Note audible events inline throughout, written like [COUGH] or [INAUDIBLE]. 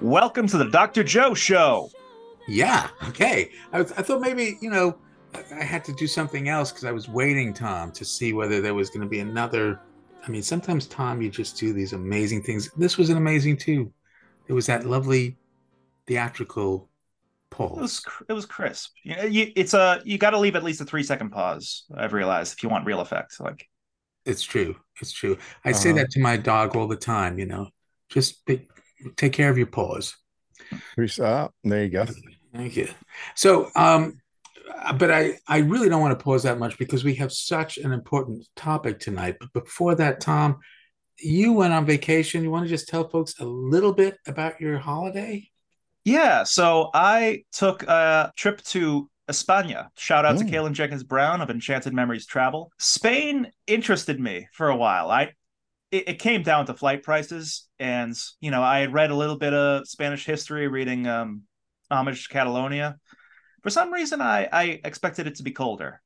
Welcome to the Dr. Joe Show. Yeah. Okay. I, was, I thought maybe you know I had to do something else because I was waiting, Tom, to see whether there was going to be another. I mean, sometimes Tom, you just do these amazing things. This was an amazing too. It was that lovely theatrical pause. It was it was crisp. You know, you, it's a you got to leave at least a three second pause. I've realized if you want real effect, like it's true. It's true. I uh-huh. say that to my dog all the time. You know, just be, take care of your paws. Uh, there you go. Thank you. So, um, but I, I really don't want to pause that much because we have such an important topic tonight. But before that, Tom, you went on vacation. You want to just tell folks a little bit about your holiday? Yeah. So I took a trip to España. Shout out mm. to Kaylin Jenkins Brown of Enchanted Memories Travel. Spain interested me for a while. I it, it, came down to flight prices, and you know I had read a little bit of Spanish history, reading um, Homage to Catalonia. For some reason, I I expected it to be colder.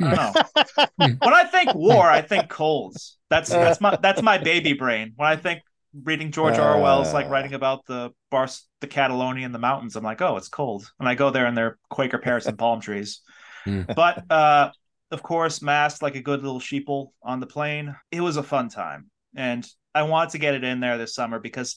I don't know. [LAUGHS] when I think war, I think colds. That's that's my that's my baby brain. When I think reading George Orwell's like writing uh. about the bar the Catalonia and the mountains, I'm like, oh, it's cold. And I go there and they're Quaker parrots and palm trees. Hmm. but uh of course, masked like a good little sheeple on the plane. It was a fun time. And I want to get it in there this summer because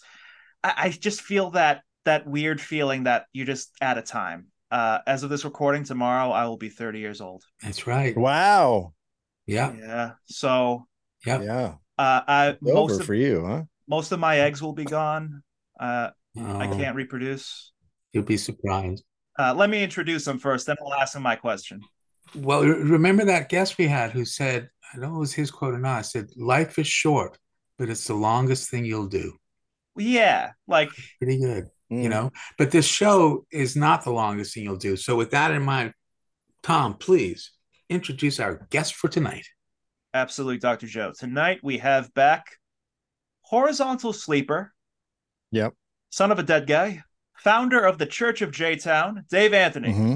I, I just feel that that weird feeling that you're just out of time. Uh, as of this recording, tomorrow I will be 30 years old. That's right. Wow. Yeah. Yeah. So. Yeah. Yeah. Uh, I most over of, for you, huh? Most of my eggs will be gone. Uh, oh. I can't reproduce. You'll be surprised. Uh, let me introduce them first, then I'll ask them my question. Well, remember that guest we had who said, I don't know it was his quote or not. I said, "Life is short, but it's the longest thing you'll do." Yeah, like pretty good, mm. you know. But this show is not the longest thing you'll do. So, with that in mind, Tom, please introduce our guest for tonight. Absolutely, Dr. Joe. Tonight we have back horizontal sleeper. Yep. Son of a dead guy, founder of the Church of J Town, Dave Anthony. Mm-hmm.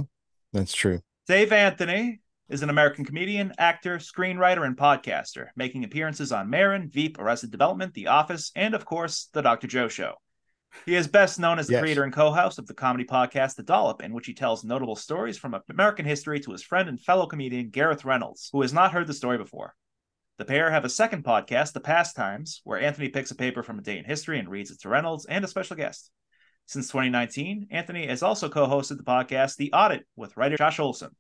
That's true. Dave Anthony is an American comedian, actor, screenwriter, and podcaster, making appearances on Maron, Veep, Arrested Development, The Office, and of course, The Dr. Joe Show. He is best known as the yes. creator and co-host of the comedy podcast The Dollop, in which he tells notable stories from American history to his friend and fellow comedian Gareth Reynolds, who has not heard the story before. The pair have a second podcast, The Past Times, where Anthony picks a paper from a day in history and reads it to Reynolds and a special guest. Since 2019, Anthony has also co-hosted the podcast The Audit with writer Josh Olson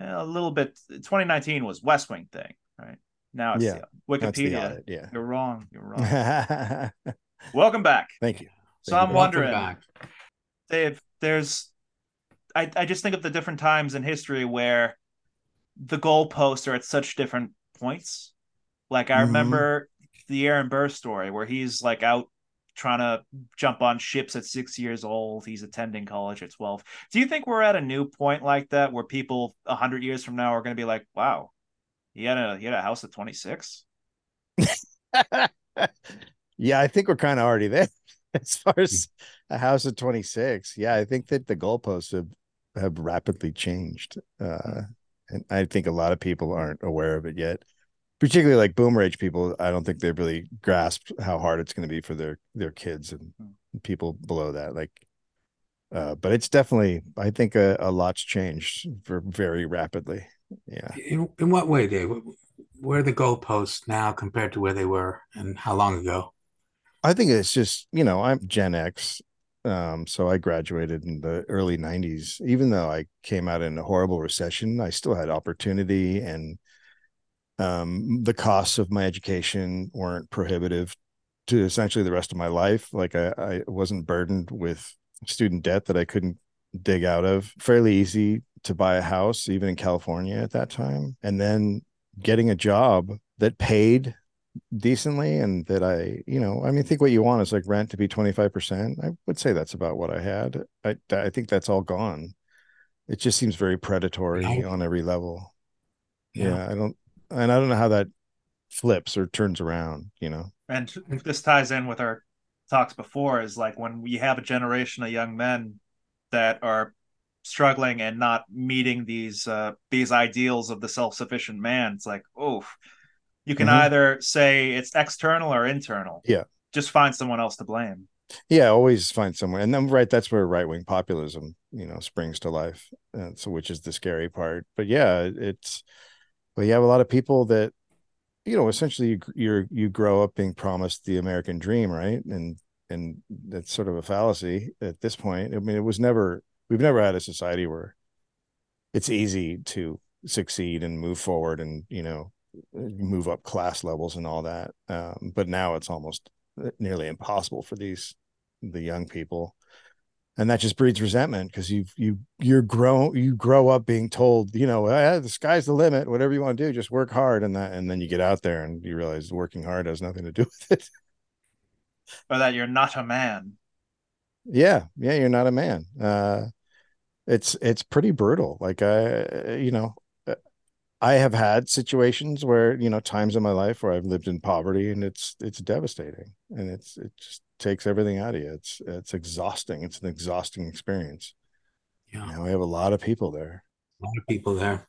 a little bit 2019 was West Wing thing, right? Now it's yeah, Wikipedia. Audit, yeah. You're wrong. You're wrong. [LAUGHS] Welcome back. Thank you. So Thank I'm you. wondering, Dave, there's I, I just think of the different times in history where the goalposts are at such different points. Like I mm-hmm. remember the Aaron Burr story where he's like out trying to jump on ships at six years old. He's attending college at 12. Do you think we're at a new point like that where people 100 years from now are going to be like, wow, he had a, he had a house at 26? [LAUGHS] yeah, I think we're kind of already there [LAUGHS] as far as a house at 26. Yeah, I think that the goalposts have, have rapidly changed. Uh, and I think a lot of people aren't aware of it yet particularly like boomer age people i don't think they've really grasped how hard it's going to be for their their kids and hmm. people below that like uh, but it's definitely i think a, a lot's changed for very rapidly. Yeah. In, in what way dave? Where are the goalposts now compared to where they were and how long ago? I think it's just you know i'm gen x um, so i graduated in the early 90s even though i came out in a horrible recession i still had opportunity and um, the costs of my education weren't prohibitive to essentially the rest of my life. Like I, I wasn't burdened with student debt that I couldn't dig out of. Fairly easy to buy a house, even in California at that time. And then getting a job that paid decently and that I, you know, I mean, think what you want is like rent to be 25%. I would say that's about what I had. I, I think that's all gone. It just seems very predatory on every level. Yeah. yeah. I don't, and I don't know how that flips or turns around, you know? And this ties in with our talks before is like when we have a generation of young men that are struggling and not meeting these uh, these ideals of the self-sufficient man it's like oh you can mm-hmm. either say it's external or internal. Yeah. Just find someone else to blame. Yeah always find someone and then right that's where right-wing populism you know springs to life and so which is the scary part. But yeah it's but you have a lot of people that you know essentially you you grow up being promised the american dream right? And and that's sort of a fallacy at this point. I mean it was never we've never had a society where it's easy to succeed and move forward and you know move up class levels and all that. Um, but now it's almost nearly impossible for these the young people and that just breeds resentment because you you you're grown you grow up being told you know eh, the sky's the limit. Whatever you want to do just work hard and that and then you get out there and you realize working hard has nothing to do [LAUGHS] with it. Or that you're not a man. Yeah yeah you're not a man. Uh it's it's pretty brutal. Like i you know i have had situations where you know times in my life where i've lived in poverty and it's it's devastating. And it's it just takes everything out of you. It's it's exhausting. It's an exhausting experience. Yeah. You know, we have a lot of people there. A lot of people there.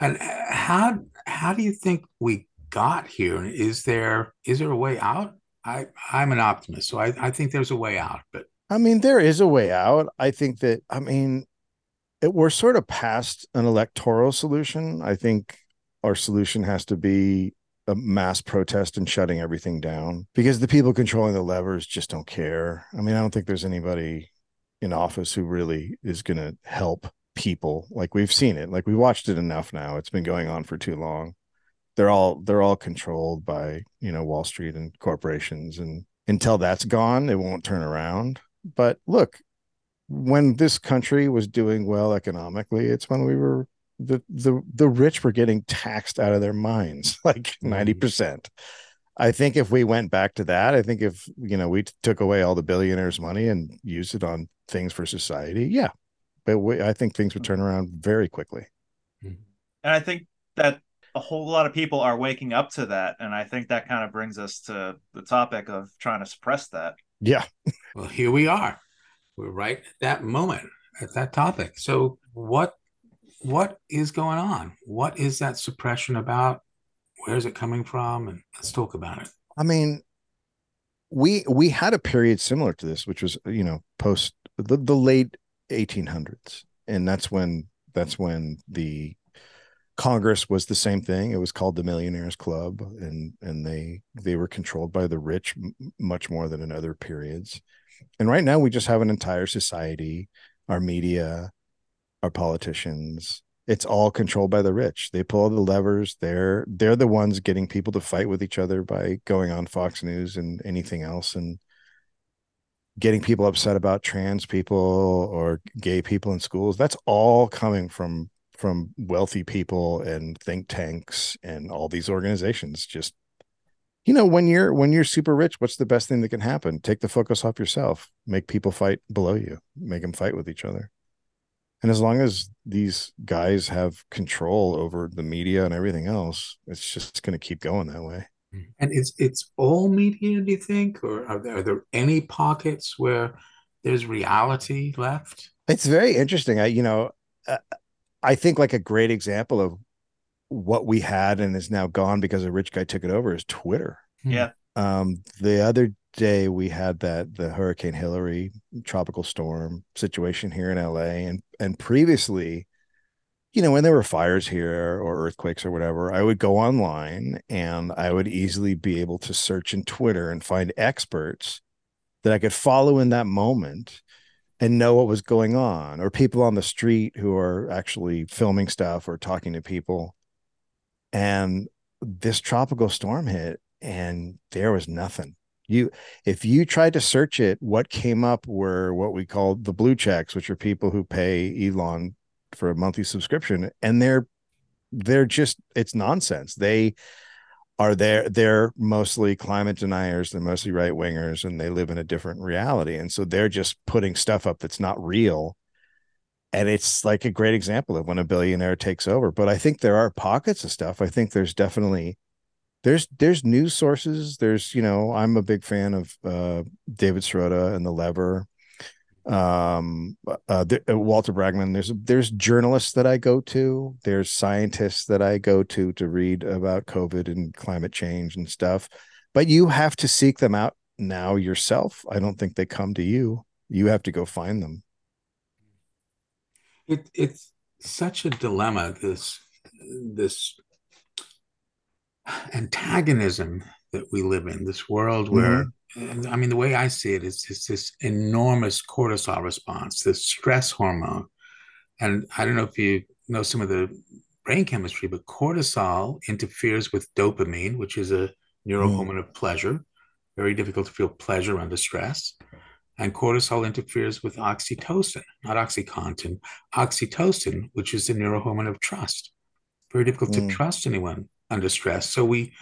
And uh, how how do you think we got here? Is there is there a way out? I i'm an optimist so i i think there's a way out but I mean, there is a way out. I think that, I mean, it, we're sort of past an electoral solution. I think our solution has to be a mass protest and shutting everything down because the people controlling the levers just don't care. I mean, I don't think there's anybody in office who really is going to help people. Like we've seen it, like we watched it enough now. It's been going on for too long. They're all they're all controlled by, you know, Wall Street and corporations and until that's gone, it won't turn around. But look, when this country was doing well economically, it's when we were the the the rich were getting taxed out of their minds, [LAUGHS] like 90%. Mm-hmm. I think if we went back to that, I think if you know we took away all the billionaires' money and used it on things for society, yeah, but we, I think things would turn around very quickly. Mm-hmm. And I think that a whole lot of people are waking up to that, and I think that kind of brings us to the topic of trying to suppress that. Yeah. well, here we are we're right at that moment at that topic so what what is going on? What is that suppression about? Where is it coming from? And let's talk about it. I mean we we had a period similar to this which was you know post the, the late 1800s and that's when that's when the congress was the same thing. It was called the millionaires club and and they they were controlled by the rich much more than in other periods. And right now we just have an entire society, our media, our politicians. It's all controlled by the rich. They pull the levers. They're they're the ones getting people to fight with each other by going on Fox News and anything else and getting people upset about trans people or gay people in schools. That's all coming from from wealthy people and think tanks and all these organizations just you know when you're when you're super rich what's the best thing that can happen take the focus off yourself make people fight below you make them fight with each other and as long as these guys have control over the media and everything else it's just going to keep going that way. And it's it's all media do you think? Or are there, are there any pockets where there's reality left? It's very interesting. I you know uh, i think like a great example of what we had and is now gone because a rich guy took it over is Twitter. Yeah. Um, the other day we had that the Hurricane Hillary tropical storm situation here in LA, and and previously, you know, when there were fires here or earthquakes or whatever, I would go online and I would easily be able to search in Twitter and find experts that I could follow in that moment and know what was going on, or people on the street who are actually filming stuff or talking to people. And this tropical storm hit and there was nothing you if you tried to search it what came up were what we call the blue checks which are people who pay elon for a monthly subscription and they're they're just it's nonsense. They are there they're mostly climate deniers they're mostly right wingers and they live in a different reality and so they're just putting stuff up that's not real. And it's like a great example of when a billionaire takes over but i think there are pockets of stuff. I think there's definitely there's there's news sources. There's you know i'm a big fan of uh david sirota and the lever. Um uh, uh, walker bragman. There's there's journalists that i go to. There's scientists that i go to to read about covid and climate change and stuff. But you have to seek them out now yourself. I don't think they come to you. You have to go find them. It, it's such a dilemma this this antagonism that we live in this world where mm-hmm I mean, the way I see it is it's this enormous cortisol response, this stress hormone. And I don't know if you know some of the brain chemistry, but cortisol interferes with dopamine, which is a neurohormone mm. of pleasure. Very difficult to feel pleasure under stress. And cortisol interferes with oxytocin, not oxycontin, oxytocin, which is the neurohormone of trust. Very difficult mm. to trust anyone under stress. So we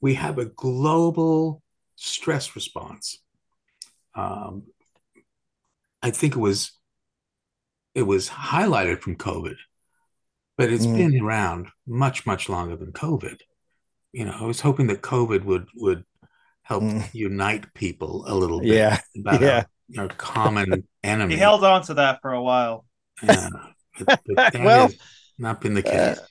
we have a global stress response. Um, I think it was it was highlighted from COVID, but it's mm. been around much much longer than COVID. You know, I was hoping that COVID would would help mm. unite people a little bit. Yeah, yeah. Our, our common [LAUGHS] enemy. He held on to that for a while. Yeah, but, but [LAUGHS] well, not been the uh, case. Uh,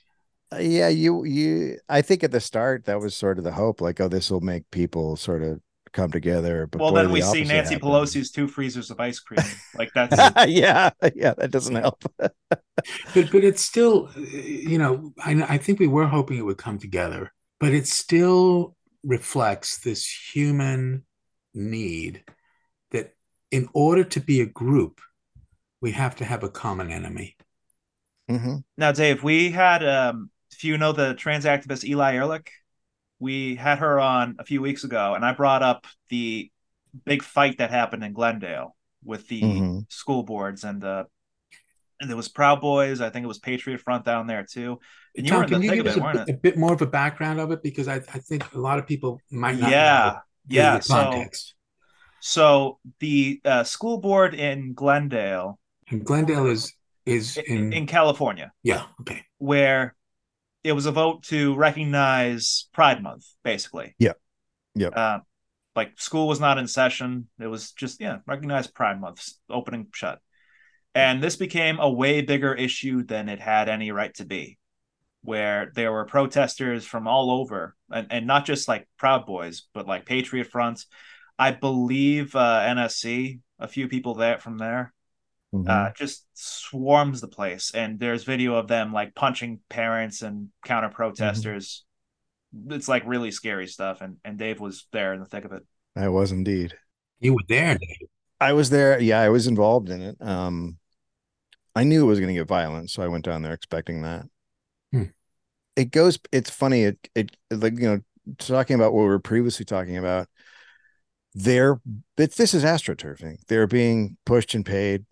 yeah, you you. I think at the start that was sort of the hope, like, oh, this will make people sort of come together. But well, then we the see Nancy happened. Pelosi's two freezers of ice cream. Like [LAUGHS] that's [LAUGHS] yeah, yeah, that doesn't help. [LAUGHS] but but it's still, you know, I I think we were hoping it would come together, but it still reflects this human need that in order to be a group, we have to have a common enemy. Mm-hmm. Now, Dave, we had um, if you know the trans activist Eli Erlick, we had her on a few weeks ago, and I brought up the big fight that happened in Glendale with the mm-hmm. school boards and the and there was Proud Boys. I think it was Patriot Front down there too. And you Tom, can you give us a, a, bit more of a background of it because I, I think a lot of people might not. Yeah, yeah. So, so the uh, school board in Glendale. And Glendale is is in in California. Yeah. Okay. Where it was a vote to recognize Pride Month, basically. Yeah. Yeah. Uh, like school was not in session. It was just, yeah, recognize Pride Month, opening shut. And this became a way bigger issue than it had any right to be, where there were protesters from all over, and, and not just like Proud Boys, but like Patriot Front. I believe uh, NSC, a few people there from there mm-hmm. uh, just swarms the place. And there's video of them like punching parents and counter protesters. Mm-hmm. It's like really scary stuff. And and Dave was there in the thick of it. I was indeed. You were there, Dave. I was there. Yeah, I was involved in it. Um, I knew it was going to get violent, so I went down there expecting that. Hmm. It goes. It's funny. It it like you know talking about what we were previously talking about. They're but this is astroturfing. They're being pushed and paid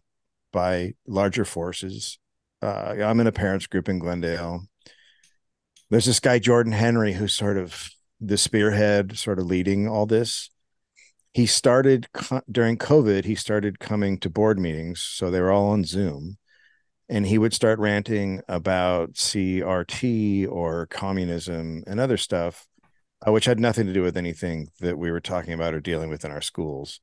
by larger forces. Uh, I'm in a parents group in Glendale. There's this guy Jordan Henry who's sort of the spearhead, sort of leading all this. He started during COVID. He started coming to board meetings, so they were all on Zoom, and he would start ranting about CRT or communism and other stuff, uh, which had nothing to do with anything that we were talking about or dealing with in our schools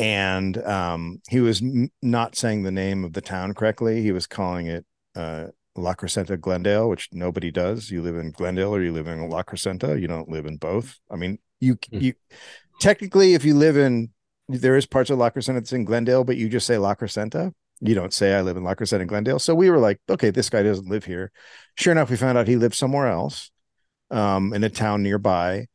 and um, he was m- not saying the name of the town correctly. He was calling it uh, La Crescenta Glendale, which nobody does. You live in Glendale or you live in La Crescenta. You don't live in both. I mean, you mm. you technically, if you live in, there is parts of La Crescenta that's in Glendale, but you just say La Crescenta. You don't say I live in La Crescenta, Glendale. So we were like, okay, this guy doesn't live here. Sure enough, we found out he lived somewhere else, um, in a town nearby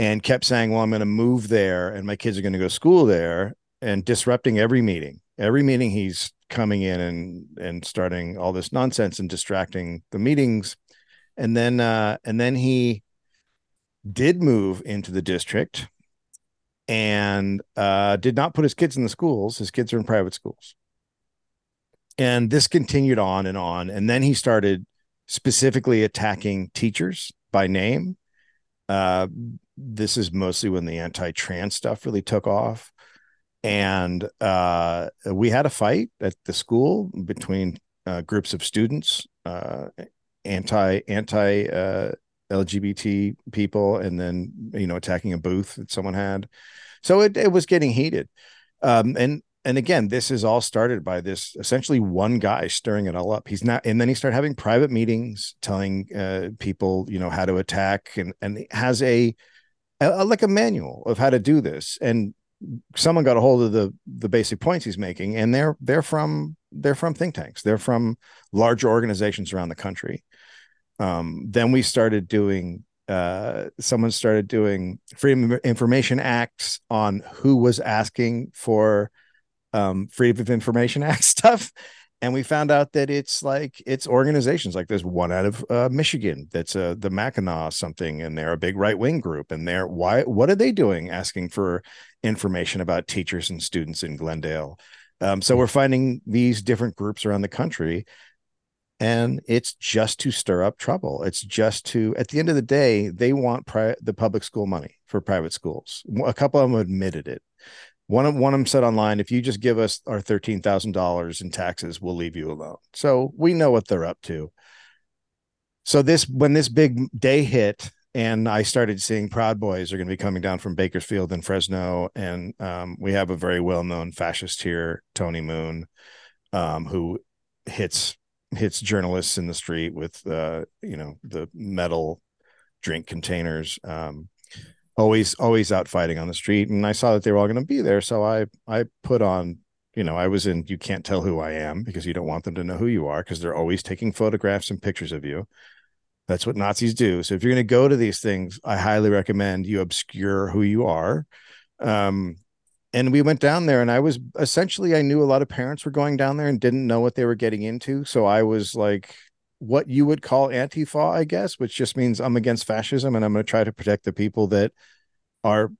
and kept saying, Well, I'm going to move there and my kids are going to go to school there and disrupting every meeting. Every meeting he's coming in and and starting all this nonsense and distracting the meetings. And then uh and then he did move into the district and uh did not put his kids in the schools. His kids are in private schools. And this continued on and on. And then he started specifically attacking teachers by name Uh, this is mostly when the anti-trans stuff really took off, and uh, we had a fight at the school between uh, groups of students, uh, anti anti uh, LGBT people, and then you know attacking a booth that someone had. So it it was getting heated, um, and and again, this is all started by this essentially one guy stirring it all up. He's not, and then he started having private meetings, telling uh, people, you know, how to attack, and and has a, a, like a manual of how to do this. And someone got a hold of the the basic points he's making, and they're they're from they're from think tanks, they're from larger organizations around the country. Um, then we started doing uh, someone started doing Freedom of Information Acts on who was asking for um, Freedom of Information Act [LAUGHS] stuff. And we found out that it's like it's organizations like there's one out of uh, Michigan that's uh, the Mackinac something, and they're a big right wing group. And they're why what are they doing asking for information about teachers and students in Glendale? Um, so we're finding these different groups around the country, and it's just to stir up trouble. It's just to, at the end of the day, they want pri- the public school money for private schools. A couple of them admitted it. One of one of them said online, if you just give us our thirteen thousand dollars in taxes, we'll leave you alone. So we know what they're up to. So this when this big day hit, and I started seeing Proud Boys are going to be coming down from Bakersfield and Fresno, and um, we have a very well known fascist here, Tony Moon, um, who hits hits journalists in the street with uh, you know the metal drink containers. Um, always always out fighting on the street and i saw that they were all going to be there so i i put on you know i was in you can't tell who i am because you don't want them to know who you are because they're always taking photographs and pictures of you. That's what nazis do. So if you're going to go to these things i highly recommend you obscure who you are. Um, and we went down there and i was essentially i knew a lot of parents were going down there and didn't know what they were getting into so i was like what you would call antifa, I guess, which just means I'm against fascism and I'm going to try to protect the people that are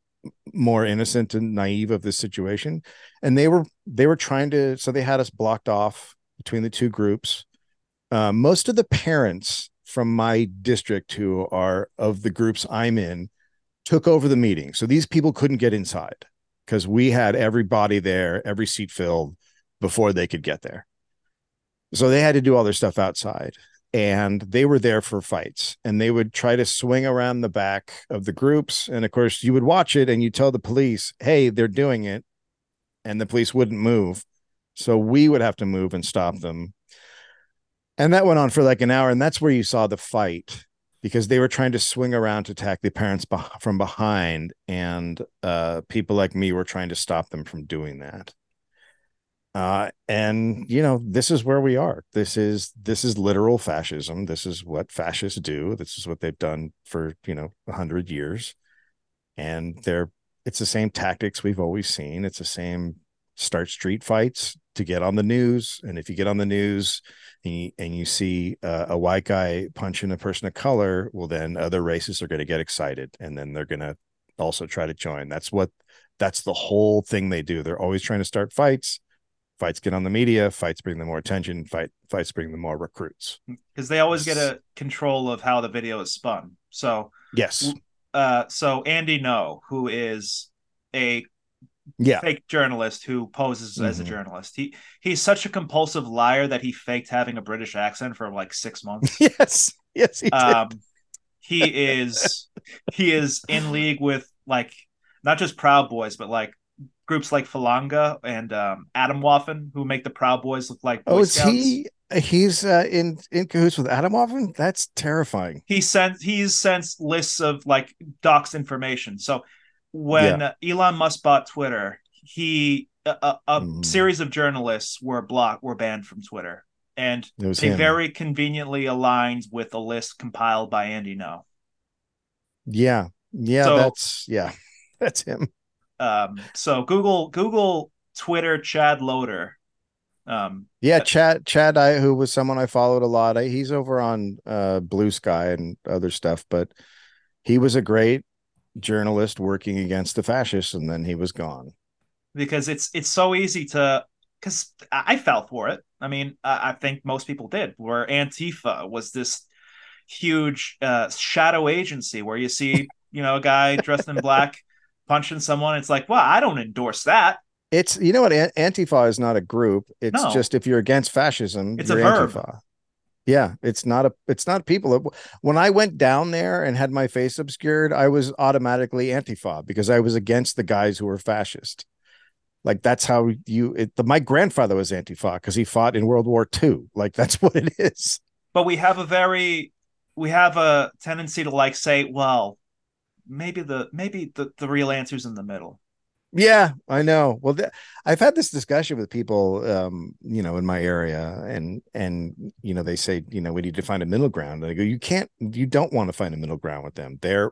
more innocent and naive of this situation. And they were they were trying to so they had us blocked off between the two groups. Uh, most of the parents from my district who are of the groups I'm in took over the meeting. So these people couldn't get inside because we had everybody there, every seat filled before they could get there. So they had to do all their stuff outside and they were there for fights and they would try to swing around the back of the groups and of course you would watch it and you tell the police hey they're doing it and the police wouldn't move. So we would have to move and stop them. And that went on for like an hour and that's where you saw the fight because they were trying to swing around to attack the parents from behind and uh, people like me were trying to stop them from doing that uh, and you know this is where we are. This is this is literal fascism. This is what fascists do. This is what they've done for you know 100 years. And they're it's the same tactics we've always seen. It's the same start street fights to get on the news. And if you get on the news and you, and you see uh, a white guy punching a person of color well then other races are going to get excited. And then they're going to also try to join. That's what that's the whole thing they do. They're always trying to start fights fights get on the media fights bring them more attention fight fights bring them more recruits because they always get a control of how the video is spun so yes uh so andy ngo who is a yeah fake journalist who poses mm-hmm. as a mm-hmm. journalist he he's such a compulsive liar that he faked having a british accent for like six months [LAUGHS] yes yes he um did. he is he is in league with like not just proud boys but like groups like Falanga and um, Atomwaffen who make the Proud Boys look like Boy oh, is Scouts. he? He's uh, in in cahoots with Atomwaffen. That's terrifying. He sends he's sent lists of like docs information. So when yeah. Elon Musk bought Twitter, he a, a mm. series of journalists were blocked were banned from Twitter, and they him. very conveniently aligned with a list compiled by Andy Ngo. Yeah, yeah, so, that's yeah, [LAUGHS] that's him. Um, so Google Google Twitter Chad Loder. Um, yeah, Chad Chad, I who was someone I followed a lot. I, he's over on uh, Blue Sky and other stuff, but he was a great journalist working against the fascists, and then he was gone. Because it's it's so easy to because I fell for it. I mean, I, I think most people did. Where Antifa was this huge uh, shadow agency where you see you know, a guy dressed in black [LAUGHS] [LAUGHS] punching someone. It's like, well, I don't endorse that. It's you know what Antifa is not a group. It's No. just if you're against fascism, It's a you're verb. Antifa. Yeah, it's not a it's not people. When I went down there and had my face obscured, I was automatically Antifa because I was against the guys who were fascist. Like that's how you. It, the, my grandfather was Antifa because he fought in World War II. Like that's [LAUGHS] what it is. But we have a very we have a tendency to like say, well, maybe the maybe the, the real answer's in the middle. Yeah, I know. Well, th- I've had this discussion with people, um, you know, in my area, and and you know, they say, you know, we need to find a middle ground. And I go, you can't, you don't want to find a middle ground with them. They're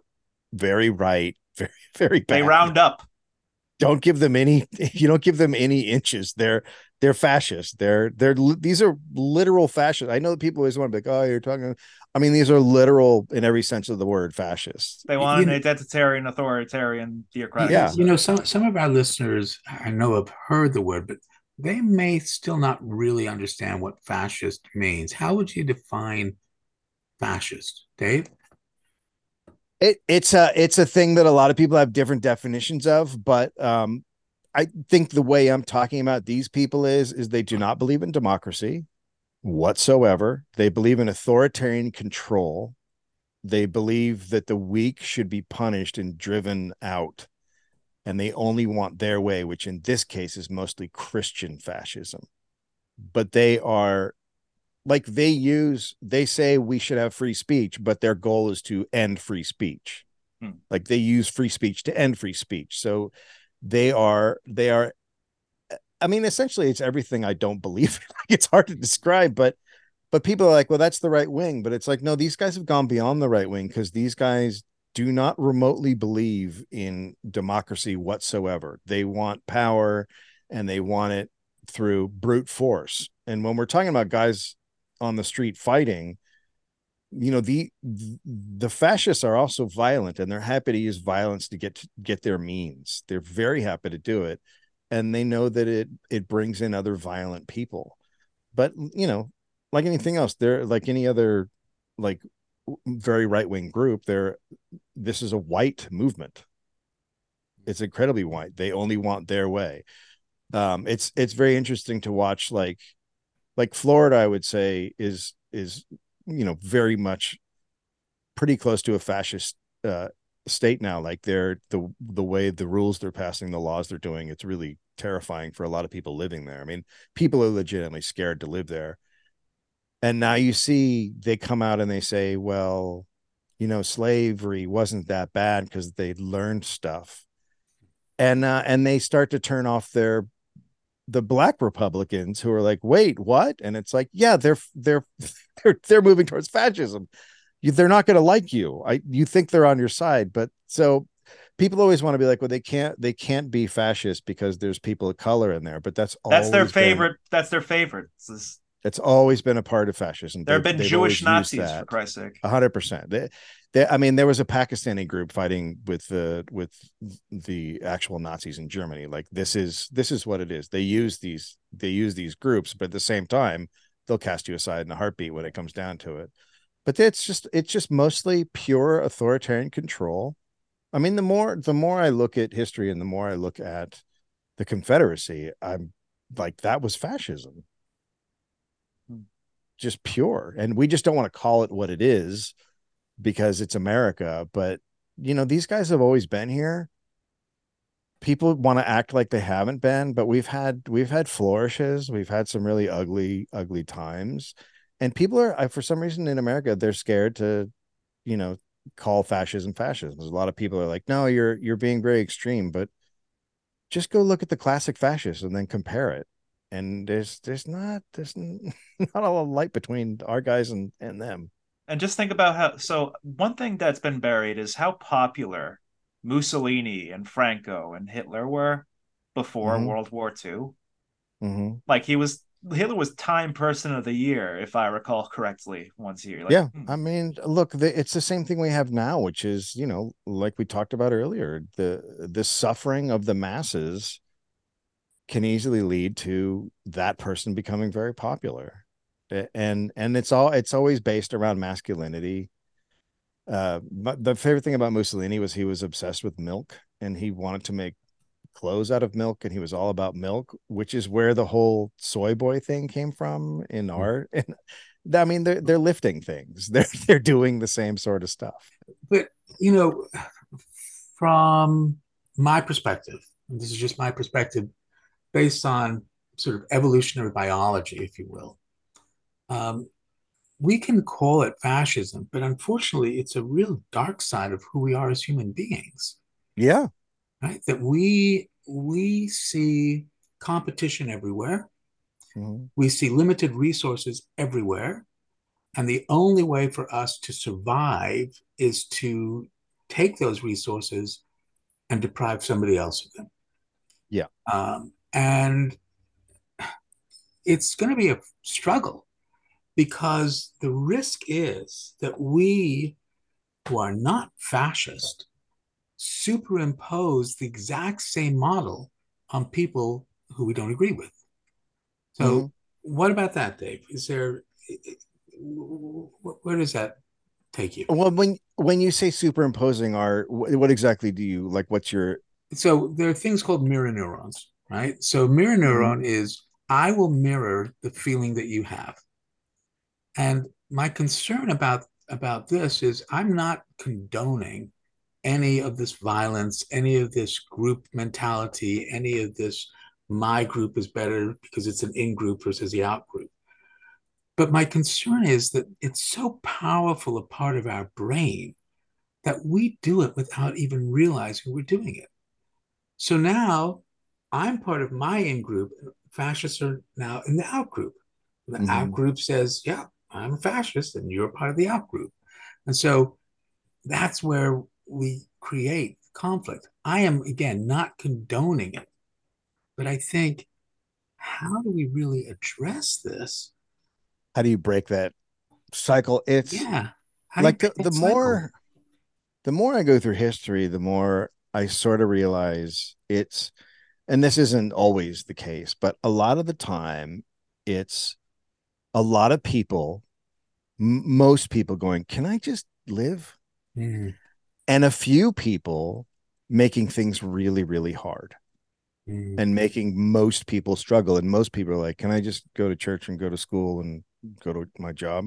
very right, [LAUGHS] very very bad. They round up. Don't give them any. [LAUGHS] You don't give them any inches. They're they're fascist. They're they're these are literal fascists. I know that people always want to be like, oh, you're talking. I mean, these are literal in every sense of the word fascists. They want You an identitarian, authoritarian, theocratic. Yeah. You know, some some of our listeners I know have heard the word, but they may still not really understand what fascist means. How would you define fascist, Dave? It it's a it's a thing that a lot of people have different definitions of, but um, I think the way I'm talking about these people is is they do not believe in democracy whatsoever. They believe in authoritarian control. They believe that the weak should be punished and driven out, and they only want their way, which in this case is mostly Christian fascism. But they are like they use they say we should have free speech but their goal is to end free speech Hmm. like they use free speech to end free speech so they are they are i mean essentially it's everything i don't believe [LAUGHS] it's hard to describe but but people are like well that's the right wing. But it's like no these guys have gone beyond the right wing because these guys do not remotely believe in democracy whatsoever. They want power and they want it through brute force. And when we're talking about guys on the street fighting you know the the fascists are also violent and they're happy to use violence to get to get their means. They're very happy to do it and they know that it it brings in other violent people. But you know like anything else they're like any other like very right-wing group they're this is a white movement. It's incredibly white. They only want their way. Um it's it's very interesting to watch like like Florida, I would say is is you know very much pretty close to a fascist uh, state now. Like they're the the way the rules they're passing, the laws they're doing, it's really terrifying for a lot of people living there. I mean, people are legitimately scared to live there. And now you see they come out and they say, well, you know, slavery wasn't that bad because they learned stuff. And uh, and they start to turn off their the black republicans who are like wait what and it's like yeah they're they're [LAUGHS] they're, they're moving towards fascism they're not going to like you i you think they're on your side but so people always want to be like well they can't they can't be fascist because there's people of color in there but that's all That's their always been- favorite. That's their favorite. It's this- it's always been a part of fascism there have been Jewish Nazis, for Christ's sake. Hundred percent. I mean, there was a Pakistani group fighting with the with the actual Nazis in Germany. Like this is this is what it is. They use these they use these groups, but at the same time, they'll cast you aside in a heartbeat when it comes down to it. But it's just it's just mostly pure authoritarian control. I mean, the more the more I look at history and the more I look at the Confederacy, I'm like that was fascism. Hmm. just pure. And we just don't want to call it what it is because it's america but you know these guys have always been here. People want to act like they haven't been but we've had we've had flourishes. We've had some really ugly ugly times and people are for some reason in america they're scared to you know call fascism fascism There's a lot of people are like no you're you're being very extreme but just go look at the classic fascists and then compare it and there's there's not there's [LAUGHS] not a lot of light between our guys and and them And just think about how. So one thing that's been buried is how popular Mussolini and Franco and Hitler were before Mhm. World War II. hmm Like he was Hitler was Time Person of the Year, if I recall correctly, once a year. Like, yeah hmm. i mean look the, it's the same thing we have now which is you know like we talked about earlier the the suffering of the masses can easily lead to that person becoming very popular and and it's all it's always based around masculinity uh, but the favorite thing about Mussolini was he was obsessed with milk and he wanted to make clothes out of milk and he was all about milk, which is where the whole soy boy thing came from in mm-hmm. art. [LAUGHS] And I mean, they're they're lifting things. [LAUGHS] They're they're doing the same sort of stuff. But you know, from my perspective, this is just my perspective, based on sort of evolutionary biology, if you will. Um, we can call it fascism, but unfortunately, it's a real dark side of who we are as human beings. Yeah. Right. That we we see competition everywhere. Mm-hmm. We see limited resources everywhere. And the only way for us to survive is to take those resources and deprive somebody else of them. Yeah. Um, and it's going to be a struggle because the risk is that we who are not fascist superimpose the exact same model on people who we don't agree with. So, mm-hmm. what about that, Dave? Is there where does that take you? Well, when when you say superimposing art, what exactly do you like? What's your so there are things called mirror neurons, right? So mirror mm-hmm. neuron mm-hmm. is I will mirror the feeling that you have. And my concern about about this is I'm not condoning any of this violence, any of this group mentality, any of this my group is better because it's an in group versus the out group. But my concern is that it's so powerful a part of our brain that we do it without even realizing we're doing it. So now I'm part of my in group. Fascists are now in the out group. The mm-hmm. out group says, yeah, I'm a fascist and you're part of the out group. And so that's where we create conflict. I am, again, not condoning it, but I think how do we really address this? How do you break that cycle? It's yeah, like the, the more the more I go through history, the more I sort of realize it's and this isn't always the case, but a lot of the time it's a lot of people, m- most people going, Can I just live? Mm. And a few people making things really, really hard mm. and making most people struggle. And most people are like, Can I just go to church and go to school and go to my job?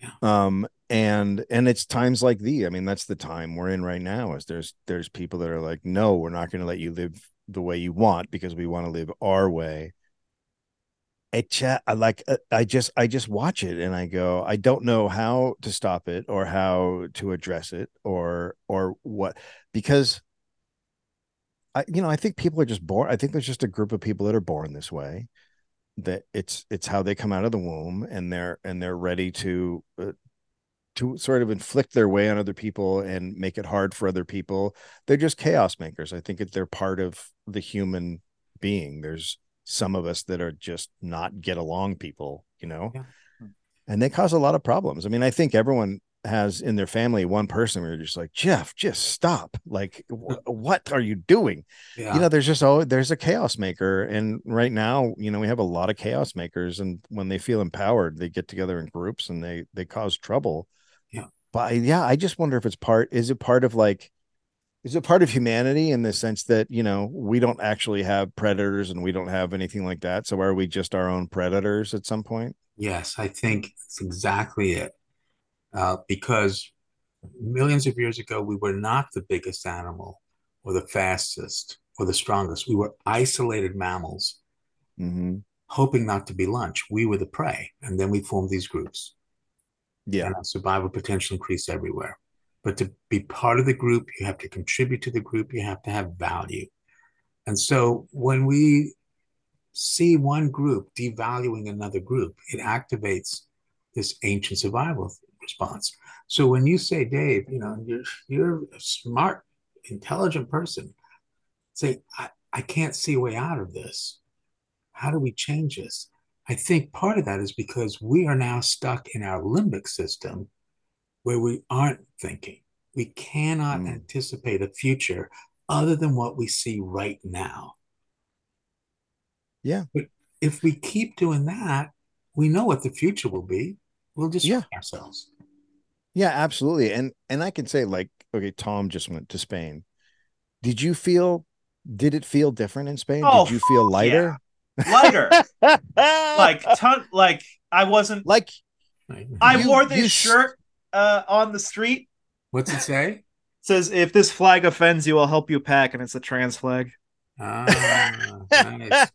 Yeah. Um, and and it's times like the, I mean, that's the time we're in right now. Is there's there's people that are like, no, we're not going to let you live the way you want because we want to live our way it I like uh, I just I just watch it and I go I don't know how to stop it or how to address it or or what because I you know I think people are just born I think there's just a group of people that are born this way that it's it's how they come out of the womb and they're and they're ready to uh, to sort of inflict their way on other people and make it hard for other people. They're just chaos makers. I think they're part of the human being. There's some of us that are just not get along people, you know, yeah. and they cause a lot of problems. I mean, I think everyone has in their family one person where you're just like Jeff, just stop. Like, w- what are you doing? Yeah. You know, there's just oh, there's a chaos maker, and right now, you know, we have a lot of chaos makers, and when they feel empowered, they get together in groups and they they cause trouble. Yeah, but yeah, I just wonder if it's part. Is it part of like is it part of humanity in the sense that you know we don't actually have predators and we don't have anything like that? So are we just our own predators at some point? Yes i think it's exactly it. Uh, because millions of years ago we were not the biggest animal or the fastest or the strongest. We were isolated mammals mm-hmm. hoping not to be lunch. We were the prey and then we formed these groups. Yeah. And our survival potential increased everywhere but to be part of the group, you have to contribute to the group, you have to have value. And so when we see one group devaluing another group, it activates this ancient survival response. So when you say, Dave, you know, you're you're a smart, intelligent person, say, I, I can't see a way out of this. How do we change this? I think part of that is because we are now stuck in our limbic system where we aren't thinking. We cannot mm. anticipate a future other than what we see right now. Yeah. But if we keep doing that, we know what the future will be. We'll destroy yeah. ourselves. Yeah, absolutely. And and I can say like, okay, Tom just went to Spain. Did you feel did it feel different in Spain? Oh, did you feel lighter? Lighter. [LAUGHS] like ton like I wasn't like I You- wore this you shirt uh on the street. What's it say? It [LAUGHS] says if this flag offends you, I'll help you pack, and it's a trans flag. Ah, [LAUGHS] nice.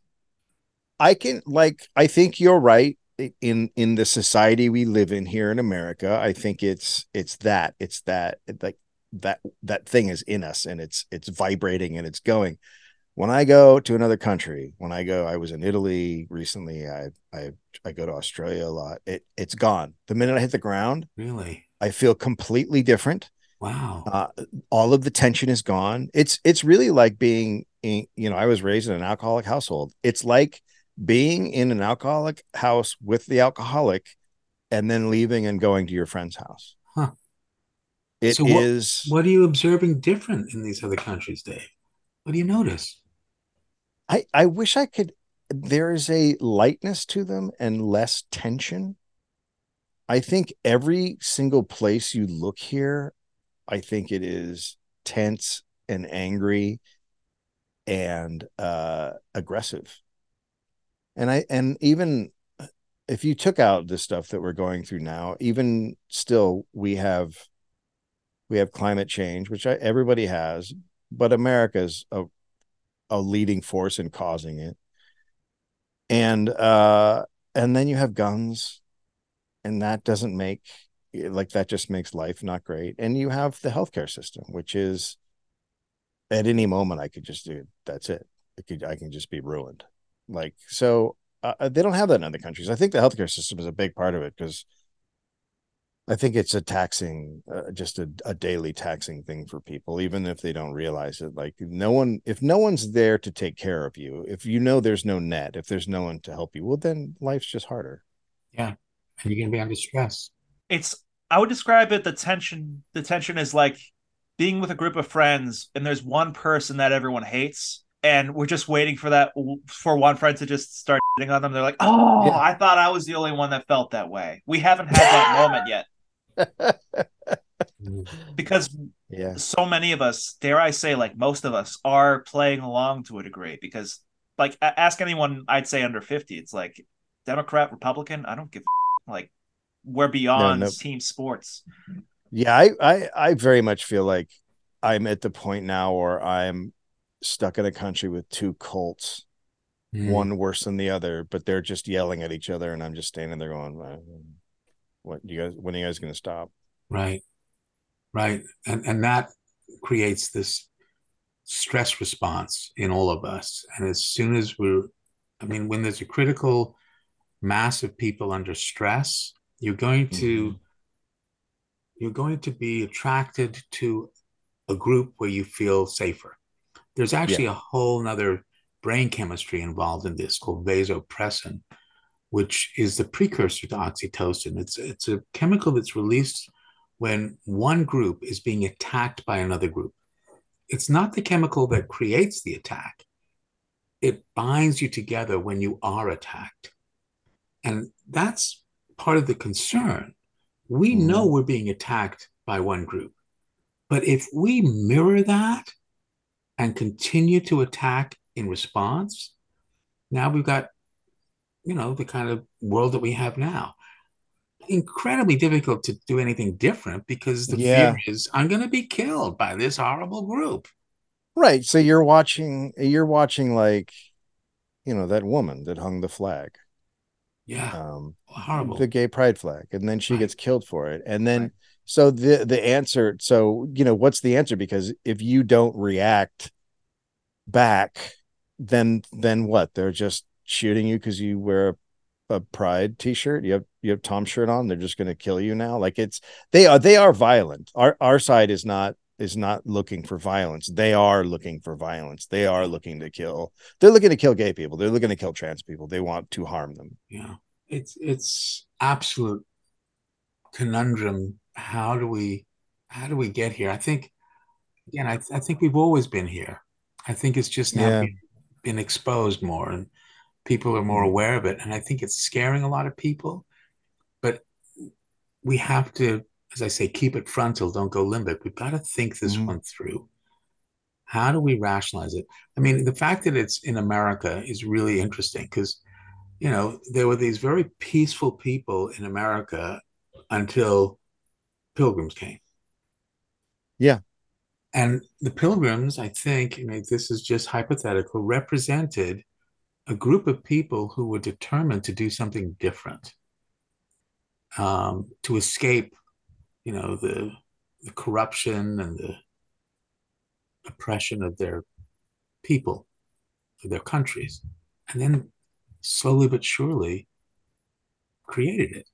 I can like I think you're right in in the society we live in here in America. I think it's it's that it's that like that that thing is in us and it's it's vibrating and it's going. When I go to another country, when I go, I was in Italy recently. I I I go to Australia a lot. It it's gone. The minute I hit the ground, Really? I feel completely different. Wow. Uh, all of the tension is gone. It's it's really like being in, you know, I was raised in an alcoholic household. It's like being in an alcoholic house with the alcoholic and then leaving and going to your friend's house. Huh. It So what- is What are you observing different in these other countries, Dave? What do you notice? I I wish I could there is a lightness to them and less tension. I think every single place you look here, I think it is tense and angry and uh aggressive. And I and even if you took out the stuff that we're going through now, even still we have we have climate change, which I, everybody has, but America's a a leading force in causing it. And uh and then you have guns and that doesn't make like that just makes life not great. And you have the healthcare system, which is at any moment I could just do that's it. It could I can just be ruined. Like so uh, they don't have that in other countries. I think the healthcare system is a big part of it because I think it's a taxing, uh, just a, a daily taxing thing for people, even if they don't realize it. Like no one, if no one's there to take care of you, if you know there's no net, if there's no one to help you, well, then life's just harder. Yeah. And you're going to be under stress. It's I would describe it the tension the tension is like being with a group of friends and there's one person that everyone hates and we're just waiting for that for one friend to just start hitting on them. They're like, "Oh, Yeah. I thought I was the only one that felt that way." We haven't had that [LAUGHS] moment yet. [LAUGHS] because Yeah. so many of us, dare I say, like most of us, are playing along to a degree because, like, ask anyone, I'd say under 50, it's like Democrat, Republican, I don't give a like, we're beyond no. team sports. Yeah. I, I, I very much feel like I'm at the point now where I'm stuck in a country with two cults, Mm. one worse than the other, but they're just yelling at each other. And I'm just standing there going, "Uh, what you guys, when are you guys going to stop? Right. Right. And and that creates this stress response in all of us. And as soon as we're I mean, when there's a critical mass of people under stress, you're going to you're going to be attracted to a group where you feel safer. There's actually a whole nother brain chemistry involved in this called vasopressin, which is the precursor to oxytocin. It's it's a chemical that's released when one group is being attacked by another group. It's not the chemical that creates the attack. It binds you together when you are attacked. And that's part of the concern. We Mhm. know we're being attacked by one group. But if we mirror that and continue to attack in response, now we've got, you know, the kind of world that we have now. Incredibly difficult to do anything different because the Yeah. fear is I'm going to be killed by this horrible group. Right. So you're watching, you're watching like, you know, that woman that hung the flag, Yeah, um, horrible. the gay pride flag, and then she Right. gets killed for it. And then, Right. so the the answer, so you know, what's the answer? Because if you don't react back, then then what? They're just shooting you because you wear a, a pride t-shirt. You have you have Tom shirt on. They're just going to kill you now. Like it's they are they are violent. Our our side is not is not looking for violence. They are looking for violence. They are looking to kill. They're looking to kill gay people. They're looking to kill trans people. They want to harm them. Yeah, it's it's absolute conundrum. How do we how do we get here? I think again, I, I think we've always been here. I think it's just now Yeah. been, been exposed more and people are more aware of it. And I think it's scaring a lot of people. But we have to as I say, keep it frontal, don't go limbic. We've got to think this Mhm. one through. How do we rationalize it? I mean, the fact that it's in America is really interesting because, you know, there were these very peaceful people in America until pilgrims came. Yeah. And the pilgrims, I think, I mean, this is just hypothetical, represented a group of people who were determined to do something different, um, to escape, you know, the, the corruption and the oppression of their people, of their countries, and then slowly but surely created it.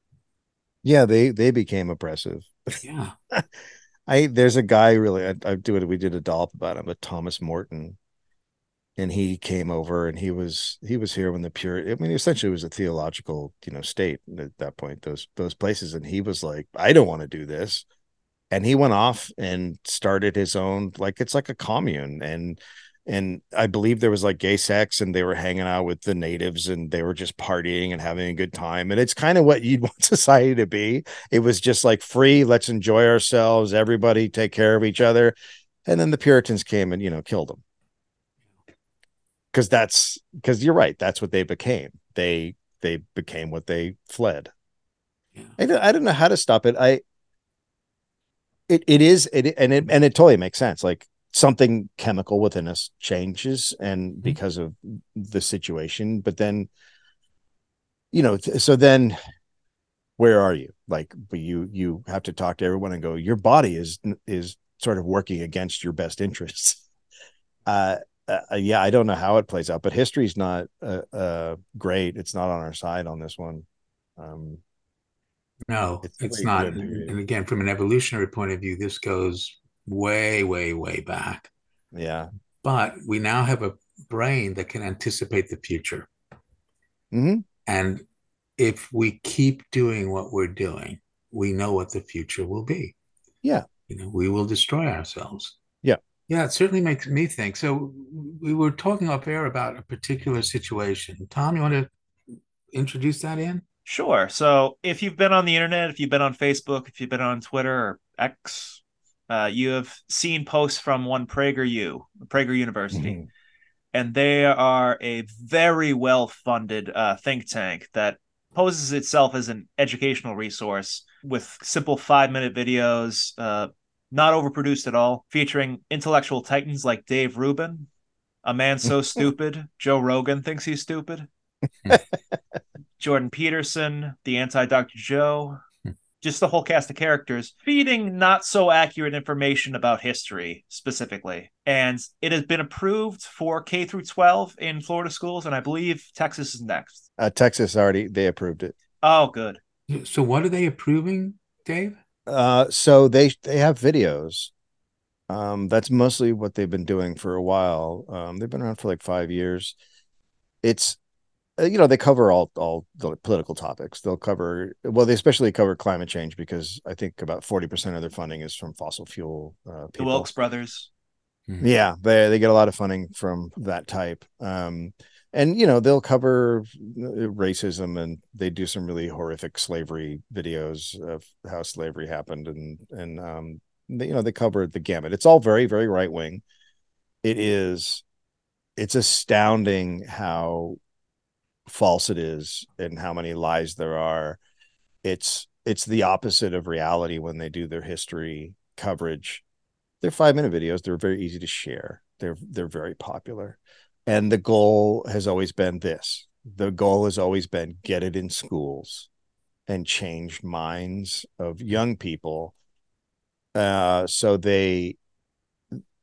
Yeah, they they became oppressive. Yeah. [LAUGHS] I there's a guy really I, I do it. We did a dollop about him, but Thomas Morton, and he came over and he was he was here when the pure. I mean, essentially, it was a theological you know state at that point. Those those places, and he was like, I don't want to do this, and he went off and started his own like it's like a commune and. And I believe there was like gay sex, and they were hanging out with the natives, and they were just partying and having a good time. And it's kind of what you'd [LAUGHS] want society to be it was just like free let's enjoy ourselves everybody take care of each other and then the puritans came and you know killed them because that's because you're right that's what they became. They they became what they fled. Yeah. I, don't, I don't know how to stop it. I it, it is it and it and it totally makes sense. Like something chemical within us changes and because of the situation but then you know so then where are you? Like but you you have to talk to everyone and go your body is is sort of working against your best interests. [LAUGHS] Uh, uh yeah i don't know how it plays out but history's not uh, uh great it's not on our side on this one um No, It's it's, not. And, and again, from an evolutionary point of view, this goes way, way, way back. yeah But we now have a brain that can anticipate the future. hmm And if we keep doing what we're doing, we know what the future will be. Yeah. You know, we will destroy ourselves. Yeah. Yeah, it certainly makes me think. So we were talking off air about a particular situation. Tom, you want to introduce that in? Sure. So if you've been on the internet, if you've been on Facebook, if you've been on Twitter or X, uh, you have seen posts from one PragerU, Prager University, Mhm. and they are a very well funded uh, think tank that poses itself as an educational resource with simple five minute videos, uh, not overproduced at all, featuring intellectual titans like Dave Rubin, a man so [LAUGHS] stupid, Joe Rogan thinks he's stupid. [LAUGHS] Jordan Peterson, the anti Dr. Joe, [LAUGHS] just the whole cast of characters feeding not so accurate information about history specifically. And it has been approved for K through 12 in Florida schools, and I believe Texas is next. uh texas already they approved it Oh, good. So what are they approving, Dave? Uh, so they they have videos. Um, that's mostly what they've been doing for a while. Um, they've been around for like five years. It's uh, you know they cover all all the political topics. They'll cover well, they especially cover climate change because I think about forty percent of their funding is from fossil fuel uh, The people. Wilks brothers. Yeah, they they get a lot of funding from that type. Um, and you know they'll cover uh, racism and they do some really horrific slavery videos of how slavery happened and and um they, you know they cover the gamut. It's all very very right wing. It is it's astounding how false it is and how many lies there are. It's it's the opposite of reality when they do their history coverage they're five minute videos they're very easy to share they're they're very popular and the goal has always been this. The goal has always been get it in schools and change minds of young people uh so they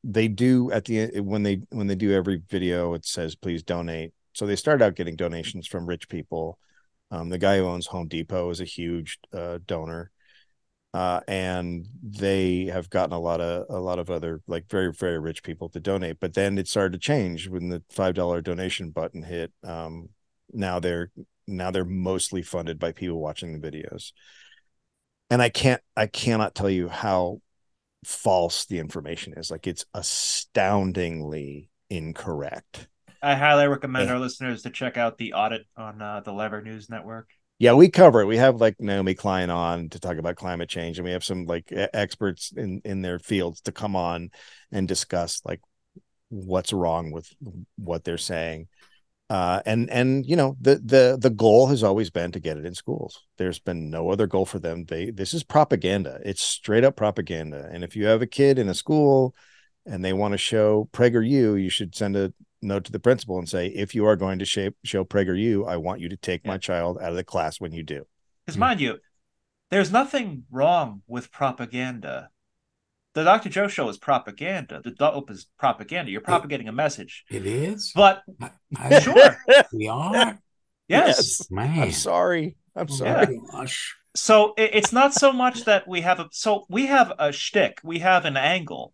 they do at the when they when they do every video it says please donate. So they started out getting donations from rich people. Um, the guy who owns home depot is a huge uh, donor uh, and they have gotten a lot of a lot of other like very very rich people to donate. But then it started to change when the five dollar donation button hit. Um, now they're now they're mostly funded by people watching the videos, and I can't I cannot tell you how false the information is. Like it's astoundingly incorrect. I highly recommend Yeah. our listeners to check out the audit on uh, the Lever News Network. Yeah, we cover it. We have like Naomi Klein on to talk about climate change, and we have some like experts in in their fields to come on and discuss like what's wrong with what they're saying. Uh, and and you know the the the goal has always been to get it in schools. There's been no other goal for them. They this is propaganda. It's straight up propaganda. And if you have a kid in a school and they want to show PragerU, you should send a note to the principal and say, if you are going to shape, show PragerU, I want you to take yeah. my child out of the class when you do. Because mm-hmm. mind you, there's nothing wrong with propaganda. The Dr. Joe show is propaganda. The dope is propaganda. You're propagating a message. It is. But I, I, [LAUGHS] sure, we are. [LAUGHS] Yes. yes. man. I'm sorry. I'm sorry. Yeah. So it, it's not so much that we have a. So we have a shtick. We have an angle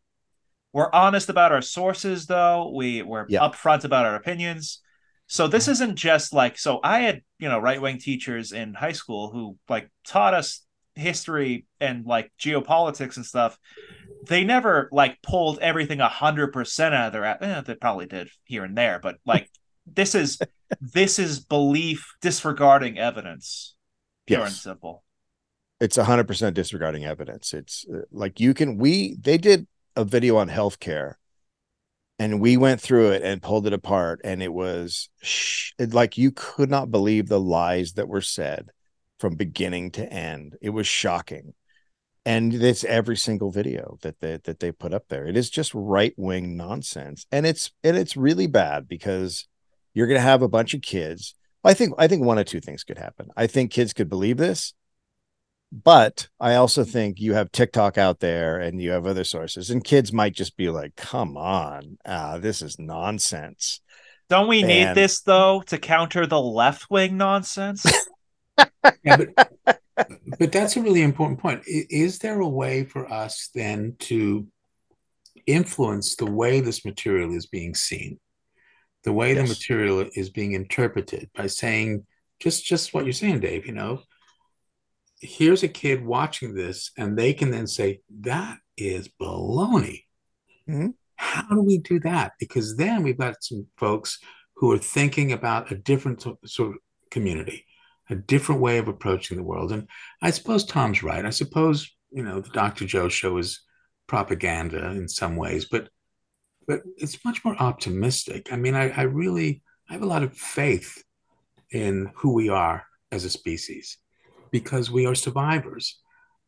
we're honest about our sources, though. We we're yeah. upfront about our opinions. So this isn't just like so. I had you know right wing teachers in high school who like taught us history and like geopolitics and stuff. They never like pulled everything a hundred percent out of their. Eh, they probably did here and there, but like [LAUGHS] this is this is belief disregarding evidence, pure yes. and simple. It's a hundred percent disregarding evidence. It's uh, like you can we they did a video on healthcare. And we went through it and pulled it apart and it was sh- it, like you could not believe the lies that were said from beginning to end. It was shocking. And it's every single video that they that they put up there. It is just right-wing nonsense. And it's and it's really bad because you're going to have a bunch of kids. I think i think one of two things could happen. I think kids could believe this but I also think you have TikTok out there and you have other sources, and kids might just be like, "Come on, uh, this is nonsense." Don't we and... need this though to counter the left wing nonsense? [LAUGHS] yeah, but, but that's a really important point. Is there a way for us then to influence the way this material is being seen, the way yes. the material is being interpreted by saying just just what you're saying, Dave? You know, here's a kid watching this and they can then say that is baloney. Mm-hmm. how do we do that? Because then we've got some folks who are thinking about a different sort of community a different way of approaching the world. And i suppose tom's right. I suppose you know the dr joe show is propaganda in some ways but but it's much more optimistic. I mean i, I really i have a lot of faith in who we are as a species because we are survivors,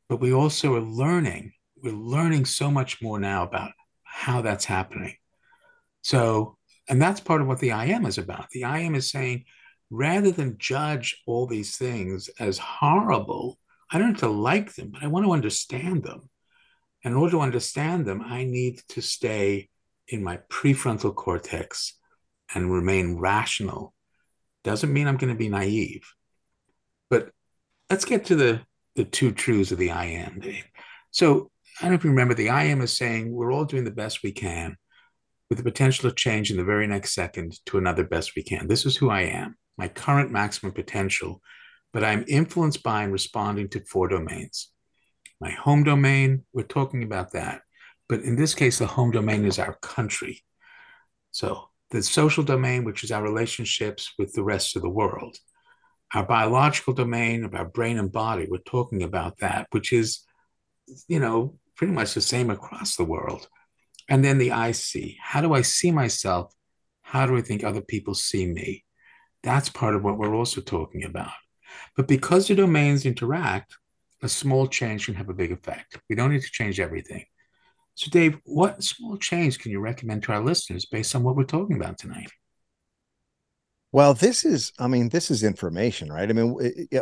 but we also are learning. We're learning so much more now about how that's happening. So, and that's part of what the I am is about. The I am is saying, rather than judge all these things as horrible, I don't have to like them, but I want to understand them. And in order to understand them, I need to stay in my prefrontal cortex and remain rational. Doesn't mean I'm going to be naive, but let's get to the the two truths of the I am. So I don't know if you remember the I am is saying we're all doing the best we can with the potential of change in the very next second to another best we can. This is who I am, my current maximum potential, but I'm influenced by and responding to four domains. My home domain, we're talking about that. But in this case, the home domain is our country. So the social domain, which is our relationships with the rest of the world our biological domain of our brain and body. We're talking about that, which is, you know, pretty much the same across the world. And then the I see. How do I see myself? How do I think other people see me? That's part of what we're also talking about. But because the domains interact, a small change can have a big effect. We don't need to change everything. So, Dave, what small change can you recommend to our listeners based on what we're talking about tonight? Well, this is, I mean, this is information, right? I mean,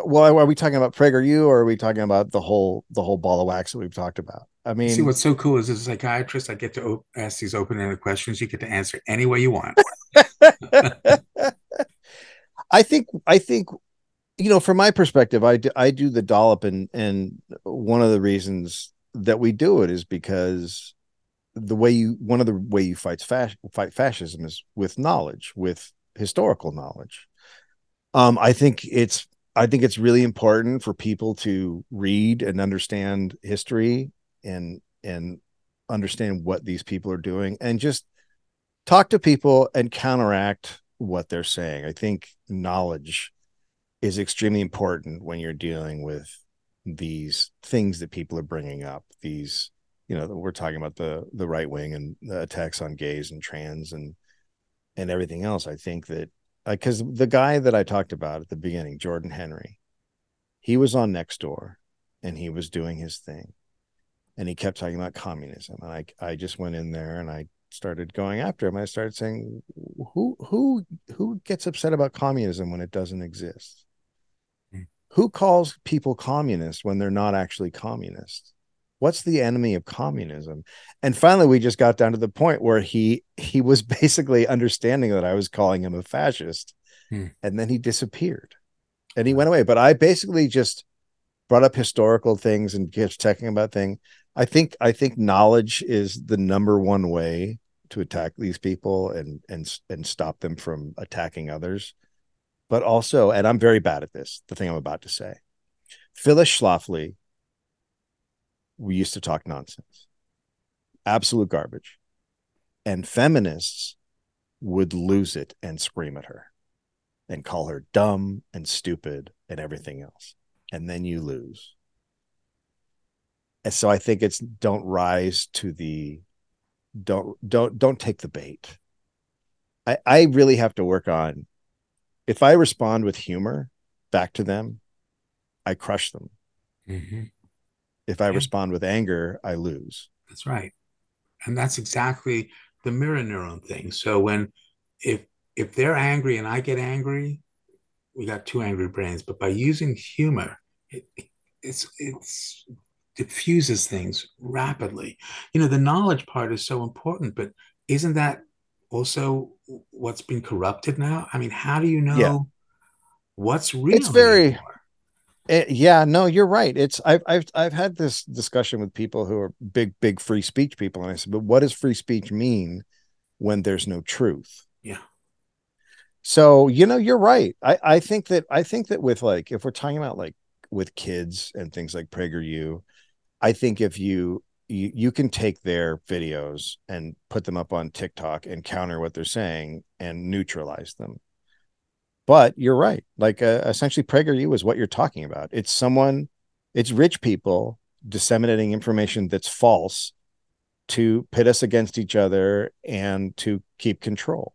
well, are we talking about PragerU or are we talking about the whole the whole ball of wax that we've talked about? I mean, see, what's so cool is as a psychiatrist, I get to op- ask these open-ended questions. You get to answer any way you want. [LAUGHS] I think, I think, you know, from my perspective, I do, I do the dollop, and and one of the reasons that we do it is because the way you, one of the way you fight fight fascism is with knowledge, with historical knowledge. Um, I think it's I think it's really important for people to read and understand history and and understand what these people are doing and just talk to people and counteract what they're saying. I think knowledge is extremely important when you're dealing with these things that people are bringing up these you know we're talking about the the right wing and the attacks on gays and trans and and everything else i think that because uh, the guy that i talked about at the beginning jordan henry he was on Nextdoor and he was doing his thing. And he kept talking about communism. And i i just went in there and i started going after him. I started saying who who who gets upset about communism when it doesn't exist? Mm. who calls people communists when they're not actually communists what's the enemy of communism? And finally we just got down to the point where he he was [LAUGHS] basically understanding that i was calling him a fascist hmm. and then he disappeared. And he went away. But i basically just brought up historical things and kept talking about things i think i think knowledge is the number one way to attack these people and and and stop them from attacking others. But also and i'm very bad at this the thing i'm about to say. Phyllis schlafly we used to talk nonsense, absolute garbage. And feminists would lose it and scream at her and call her dumb and stupid and everything else. And then you lose. And so I think it's don't rise to the don't don't don't take the bait. I, I really have to work on if I respond with humor back to them, I crush them. Mm-hmm if I yeah. respond with anger, I lose. That's right. And that's exactly the mirror neuron thing. So when if if they're angry and I get angry, we got two angry brains. But by using humor, it, it's it's diffuses things rapidly. You know, the knowledge part is so important, but isn't that also what's been corrupted now? I mean, how do you know yeah. what's real? It's very anymore? It, eh, yeah, no, you're right. It's I've I've I've had this discussion with people who are big big free speech people, and I said, but what does free speech mean when there's no truth? Yeah. So you know, you're right. I I think that I think that with like if we're talking about like with kids and things like PragerU, I think if you you, you can take their videos and put them up on TikTok and counter what they're saying and neutralize them but you're right. Like uh, essentially, PragerU is what you're talking about. It's someone, it's rich people disseminating information that's false to pit us against each other and to keep control.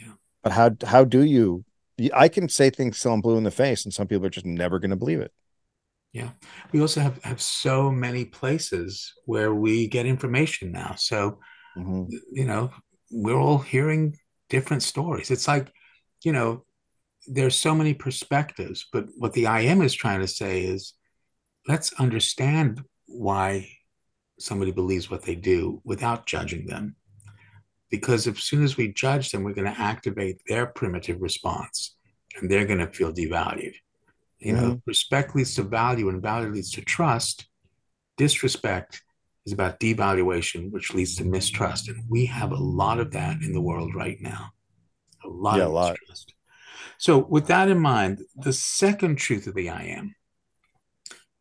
Yeah. But how how do you? I can say things till I'm blue in the face, and some people are just never going to believe it. Yeah, we also have have so many places where we get information now. So, mm-hmm. you know, we're all hearing different stories. It's like, you know, there's so many perspectives, but what the IM is trying to say is let's understand why somebody believes what they do without judging them. Because as soon as we judge them, we're going to activate their primitive response and they're going to feel devalued. You mm-hmm. know, respect leads to value and value leads to trust. Disrespect is about devaluation, which leads to mistrust. And we have a lot of that in the world right now. A lot yeah, of a lot. mistrust. So, with that in mind, the second truth of the I am,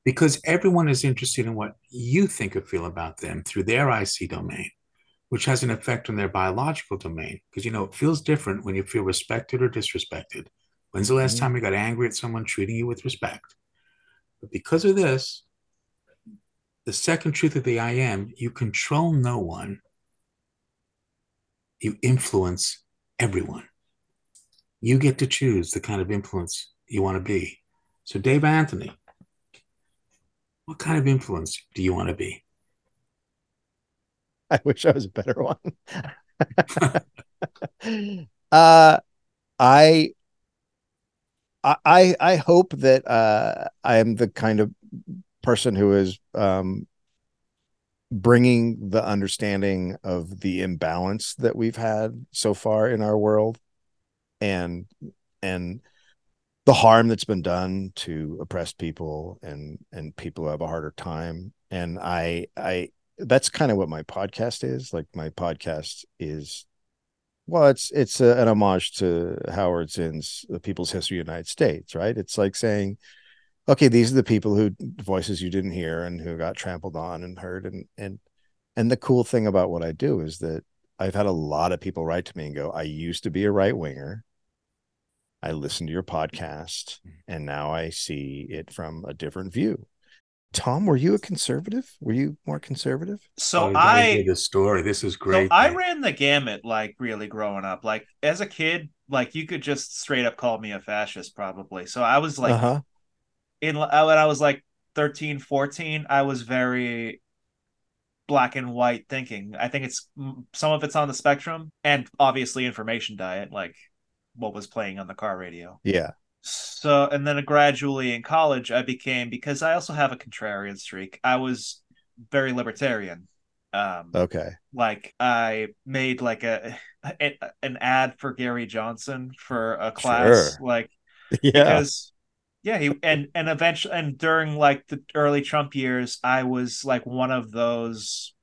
because everyone is interested in what you think or feel about them through their IC domain, which has an effect on their biological domain. Because, you know, it feels different when you feel respected or disrespected. When's the last mm-hmm. time you got angry at someone treating you with respect? But because of this, the second truth of the I am, you control no one, you influence everyone you get to choose the kind of influence you want to be. So, Dave Anthony, what kind of influence do you want to be? [LAUGHS] I wish I was a better one. [LAUGHS] uh, I, I, I hope that uh, I am the kind of person who is um, bringing the understanding of the imbalance that we've had so far in our world and and the harm that's been done to oppressed people and and people who have a harder time. And i i that's kind of what my podcast is. Like my podcast is well it's it's a, an homage to howard zinn's the people's history of the united states right? It's like saying okay these are the people who voices you didn't hear and who got trampled on and heard and and and the cool thing about what i do is that i've had a lot of people write to me and go i used to be a right winger I listened to your podcast and now I see it from a different view. Tom, were you a conservative? Were you more conservative? So Oh, I the story. This is so great. I ran the gamut like really growing up. Like as a kid, like you could just straight up call me a fascist probably. So I was like uh-huh. in when I was like 13, 14, I was very black and white thinking. I think it's some of it's on the spectrum and obviously information diet like what was playing on the car radio. Yeah. So and then gradually in college I became because I also have a contrarian streak. I was very libertarian. Um Okay. like I made like a, a an ad for Gary Johnson for a class Sure. like [LAUGHS] Yeah. because yeah he and and eventually and during like the early trump years i was like one of those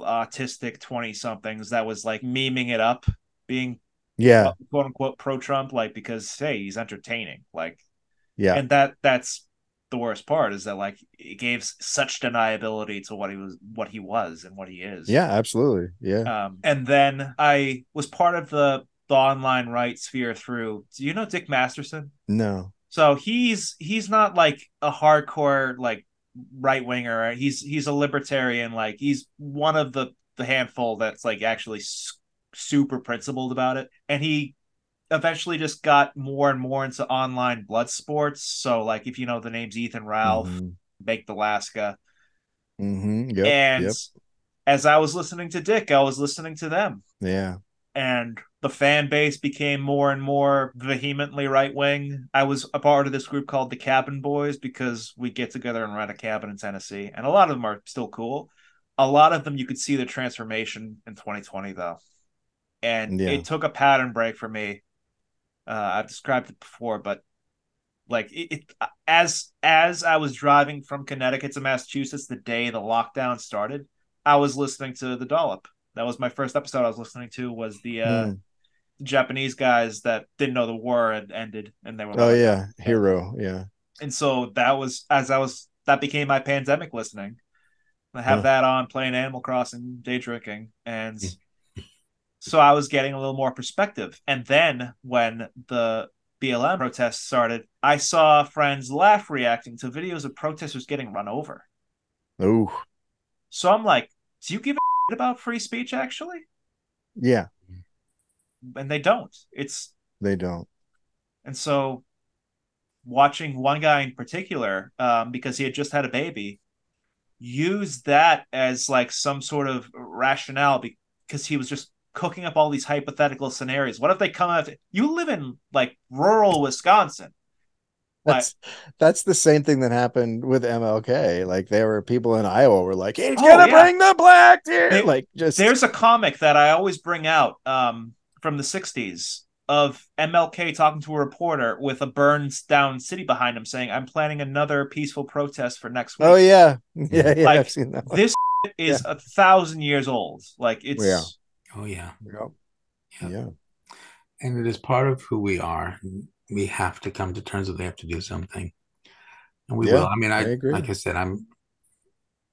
autistic 20 somethings that was like memeing it up being Yeah. quote unquote pro trump like because hey he's entertaining like Yeah. and that that's the worst part is that like it gave such deniability to what he was what he was and what he is Yeah, absolutely. Yeah. um and then i was part of the the online right sphere through do you know dick masterson No. so he's he's not like a hardcore like right winger. He's he's a libertarian. Like he's one of the the handful that's like actually s- super principled about it. And he eventually just got more and more into online blood sports. So like if you know the names Ethan Ralph, Mhm. Baked Alaska, Mhm. Yep. and Yep. as I was listening to Dick, I was listening to them. Yeah. and the fan base became more and more vehemently right wing. I was a part of this group called the Cabin Boys because we get together and rent a cabin in Tennessee, and a lot of them are still cool. A lot of them you could see the transformation in 2020 though, and Yeah. it took a pattern break for me. Uh, I've described it before, but like it, it as as I was driving from Connecticut to Massachusetts the day the lockdown started, I was listening to the Dollop. That was my first episode I was listening to was the uh, Hmm. Japanese guys that didn't know the war had ended and they were Oh yeah. Hiroo. Yeah. and so that was as I was that became my pandemic listening. I have Huh. that on playing Animal Crossing, day drinking, and so I was getting a little more perspective. And then when the BLM protests started, I saw friends laugh reacting to videos of protesters getting run over. Oh. So I'm like, do you give a about free speech actually? Yeah. And they don't. It's They don't. And so watching one guy in particular, um, because he had just had a baby, use that as like some sort of rationale because he was just cooking up all these hypothetical scenarios. What if they come out? You live in like rural Wisconsin. That's that's the same thing that happened with MLK. Like there were people in Iowa were like, "He's Oh, gonna yeah. bring the black deer." They- like just There's a comic that I always bring out um, from the 60s of MLK talking to a reporter with a burned down city behind him saying, I'm planning another peaceful protest for next week. Oh yeah, [LAUGHS] yeah, yeah. Like, I've seen that. One. this [LAUGHS] is a thousand years old. Like it's Yeah. Oh yeah, Yep. Yeah. Yeah, and it is part of who we are. We have to come to terms with. We have to do something, and we Yeah, will. I mean, I, I agree. like I said, I'm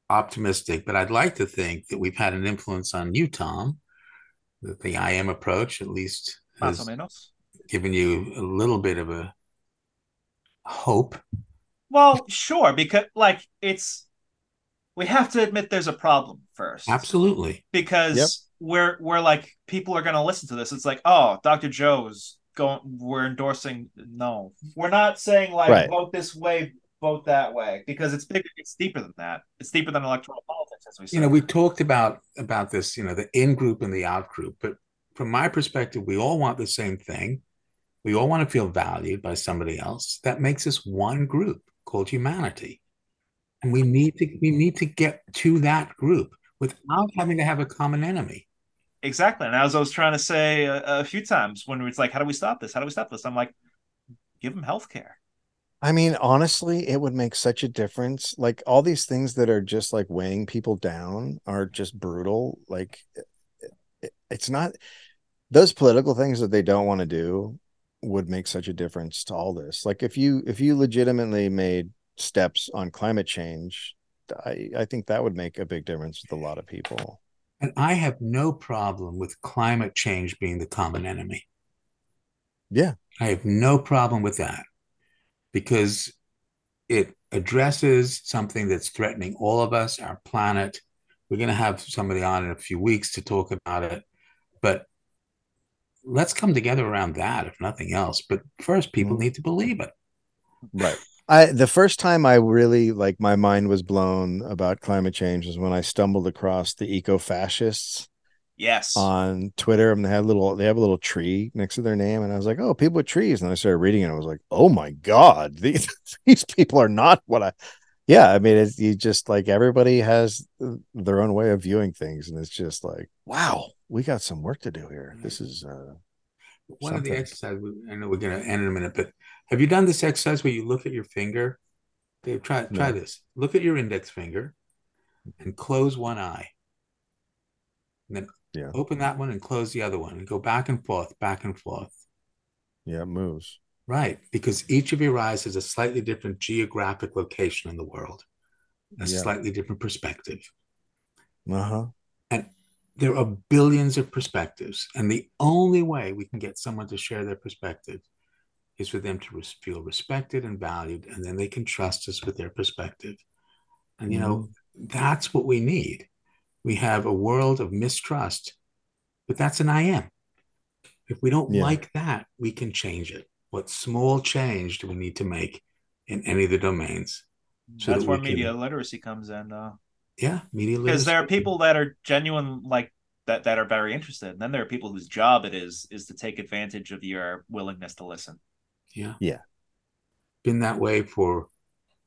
optimistic, but I'd like to think that we've had an influence on you, Tom. That the I am approach at least más has o menos. given you a little bit of a hope. Well, sure, because like it's we have to admit there's a problem first. Absolutely. Because Yep. we're we're like people are gonna listen to this. It's like, oh, Dr. Joe's going we're endorsing no. We're not saying like Right. vote this way, vote that way, because it's bigger it's deeper than that. It's deeper than electoral politics, as we say. you know we talked about about this you know the in group and the out group but from my perspective we all want the same thing we all want to feel valued by somebody else that makes us one group called humanity and we need to we need to get to that group without having to have a common enemy Exactly. And as I was trying to say a, a few times when it's like, how do we stop this? How do we stop this? I'm like, give them health care. I mean, honestly, it would make such a difference. Like all these things that are just like weighing people down are just brutal. Like it- it- it's not those political things that they don't want to do would make such a difference to all this. Like if you if you legitimately made steps on climate change, I I think that would make a big difference with a lot of people. And i have no problem with climate change being the common enemy Yeah. I have no problem with that because it addresses something that's threatening all of us, our planet. We're going to have somebody on in a few weeks to talk about it. But let's come together around that, if nothing else. But first, people mm-hmm. need to believe it. Right. I the first time I really like my mind was blown about climate change was when I stumbled across the eco fascists Yes. On Twitter, and they had a little they have a little tree next to their name, and I was like, oh, people with trees. And I started reading it, and I was like, oh my god, [LAUGHS] these these people are not what I. Yeah, I mean, it's you just like everybody has their own way of viewing things, and it's just like, wow, we got some work to do here. This is uh, one something. of the exercises. I know we're going to end in a minute, but have you done this exercise where you look at your finger? Dave, try try this. Look at your index finger and close one eye. And then yeah. Open that one and close the other one and go back and forth, back and forth. Yeah, it moves. Right. Because each of your eyes has a slightly different geographic location in the world, a yeah. slightly different perspective. Uh-huh. And there are billions of perspectives. And the only way we can get someone to share their perspective is for them to feel respected and valued. And then they can trust us with their perspective. And, you mm-hmm. know, that's what we need we have a world of mistrust, but that's an I am. If we don't yeah. like that, we can change it. What small change do we need to make in any of the domains? So that's that where media can... literacy comes in. Uh, yeah, media literacy. Because there are people that are genuine, like that, that are very interested, and then there are people whose job it is is to take advantage of your willingness to listen. Yeah, yeah, been that way for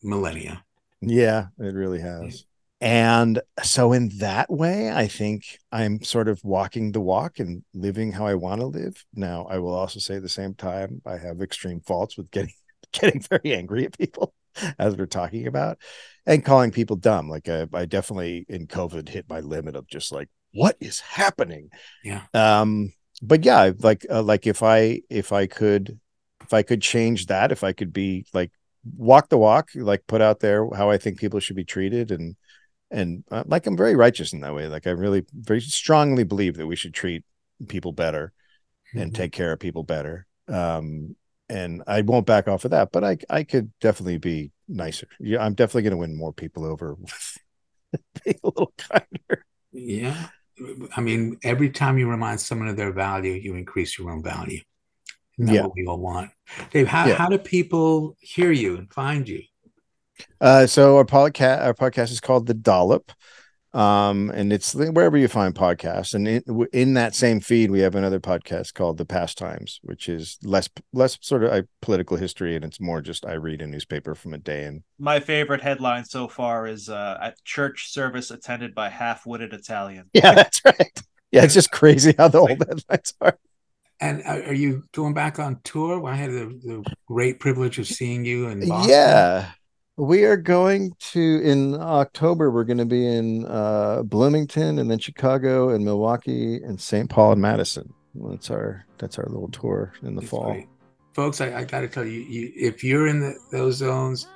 millennia. Yeah, it really has. And so, in that way, I think I'm sort of walking the walk and living how I want to live. Now, I will also say at the same time, I have extreme faults with getting [LAUGHS] getting very angry at people, [LAUGHS] as we're talking about, and calling people dumb. Like I, I definitely in COVID hit my limit of just like, what is happening? Yeah. Um. But yeah, like uh, like if I if I could if I could change that, if I could be like walk the walk, like put out there how I think people should be treated and and uh, like I'm very righteous in that way. Like I really very strongly believe that we should treat people better mm-hmm. and take care of people better. Um, and I won't back off of that, but I I could definitely be nicer. Yeah, I'm definitely going to win more people over [LAUGHS] with being a little kinder. Yeah, I mean, every time you remind someone of their value, you increase your own value. Yeah, what we all want. Dave, how yeah. how do people hear you and find you? Uh, so our podcast, our podcast is called The Dollop, um, and it's wherever you find podcasts. And in, in that same feed, we have another podcast called The Past Times, which is less less sort of a political history, and it's more just I read a newspaper from a day. And my favorite headline so far is uh, at church service attended by half-witted Italian. Yeah, that's right. Yeah, it's just crazy how the old headlines are. And are you going back on tour? Well, I had the, the great privilege of seeing you in Boston. Yeah, we are going to in October. We're going to be in uh, Bloomington, and then Chicago, and Milwaukee, and St. Paul, and Madison. That's our that's our little tour in the fall. Great. Folks, I, I got to tell you, you, if you're in the, those zones,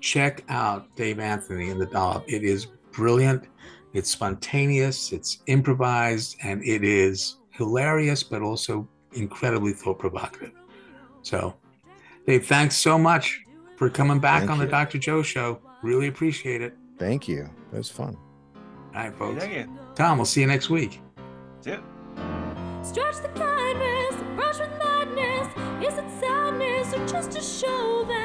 check out Dave Anthony in the Dollop. It is brilliant. It's spontaneous. It's improvised, and it is hilarious, but also incredibly thought provocative. So, Dave, thanks so much for coming back Thank on you. the Dr. Joe show. Really appreciate it. Thank you. It was fun. All right, folks. Tom, we'll see you next week. See ya. Stretch the kindness, brush with madness. Is it sadness or just a show that?